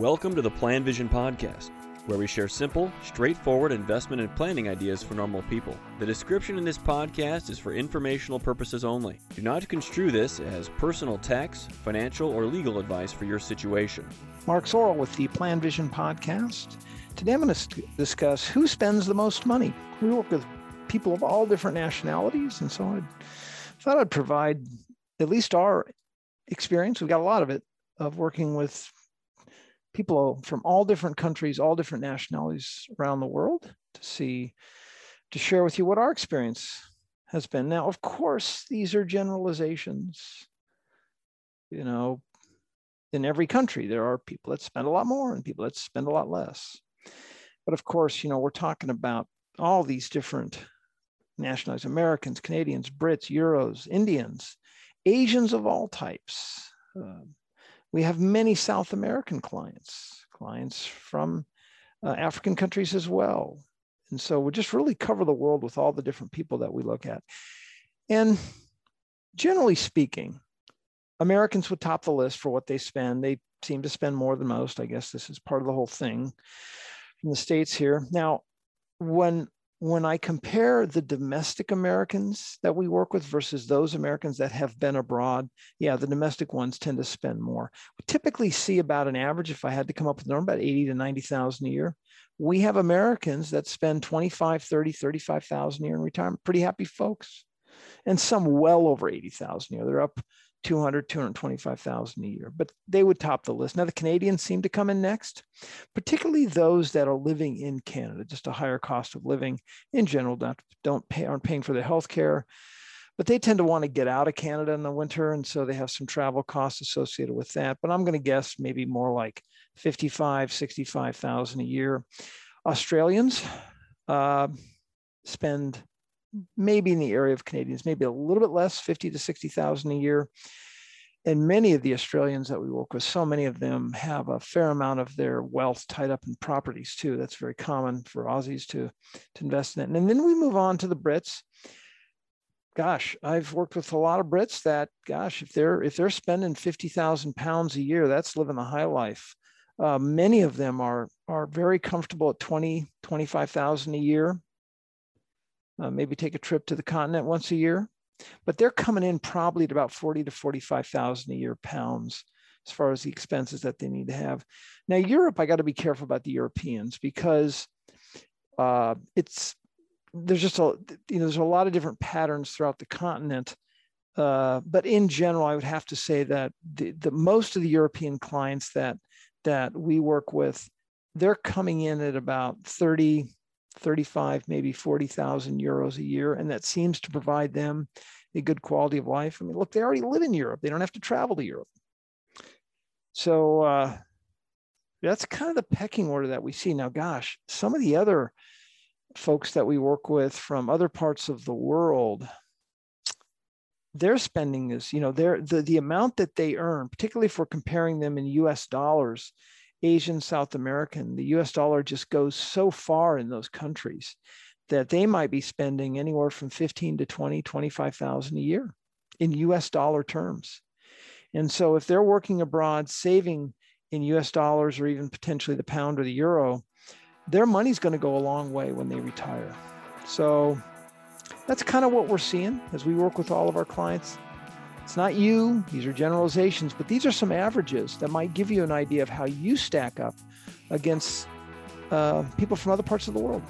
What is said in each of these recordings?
Welcome to the Plan Vision Podcast, where we share simple, straightforward investment and planning ideas for normal people. The description in this podcast is for informational purposes only. Do not construe this as personal tax, financial, or legal advice for your situation. Mark Zoril with the Plan Vision Podcast. Today I'm going to discuss who spends the most money. We work with people of all different nationalities, and so I thought I'd provide at least our experience. We've got a lot of it of working with people from all different countries, all different nationalities around the world to see, to share with you what our experience has been. Now, of course, these are generalizations. You know, in every country, there are people that spend a lot more and people that spend a lot less. But of course, you know, we're talking about all these different nationalities Americans, Canadians, Brits, Euros, Indians, Asians of all types. Uh, we have many South American clients, clients from uh, African countries as well. And so we just really cover the world with all the different people that we look at. And generally speaking, Americans would top the list for what they spend. They seem to spend more than most. I guess this is part of the whole thing from the States here. Now, when when I compare the domestic Americans that we work with versus those Americans that have been abroad, yeah, the domestic ones tend to spend more. We typically see about an average, if I had to come up with a number, about 80 to 90,000 a year. We have Americans that spend 25, 30, 35,000 a year in retirement. Pretty happy folks. And some well over 80,000 a year. They're up 200, 225,000 a year, but they would top the list. Now, the Canadians seem to come in next, particularly those that are living in Canada, just a higher cost of living in general, don't, don't pay, aren't paying for their health care, but they tend to want to get out of Canada in the winter. And so they have some travel costs associated with that. But I'm going to guess maybe more like 55, 65,000 a year. Australians uh, spend maybe in the area of Canadians, maybe a little bit less, 50 to 60,000 a year. And many of the Australians that we work with, so many of them have a fair amount of their wealth tied up in properties too. That's very common for Aussies to, to invest in it. And then we move on to the Brits. Gosh, I've worked with a lot of Brits that, gosh, if they're if they're spending 50,000 pounds a year, that's living the high life. Uh, many of them are are very comfortable at 20, 25,000 a year uh, maybe take a trip to the continent once a year, but they're coming in probably at about 40 to 45,000 a year pounds as far as the expenses that they need to have. Now, Europe, I got to be careful about the Europeans because uh, it's there's just a you know there's a lot of different patterns throughout the continent. Uh, but in general, I would have to say that the, the most of the European clients that that we work with, they're coming in at about 30 35, maybe 40,000 euros a year. And that seems to provide them a good quality of life. I mean, look, they already live in Europe. They don't have to travel to Europe. So uh, that's kind of the pecking order that we see. Now, gosh, some of the other folks that we work with from other parts of the world, their spending is, you know, their the, the amount that they earn, particularly we're comparing them in US dollars, Asian, South American, the US dollar just goes so far in those countries that they might be spending anywhere from 15 to 20, 25,000 a year in US dollar terms. And so if they're working abroad, saving in US dollars or even potentially the pound or the euro, their money's going to go a long way when they retire. So that's kind of what we're seeing as we work with all of our clients. It's not you, these are generalizations, but these are some averages that might give you an idea of how you stack up against uh, people from other parts of the world.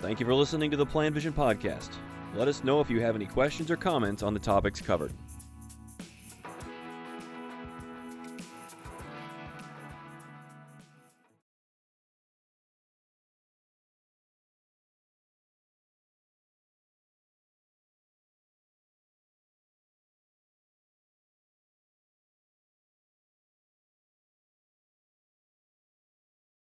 Thank you for listening to the Plan Vision Podcast. Let us know if you have any questions or comments on the topics covered.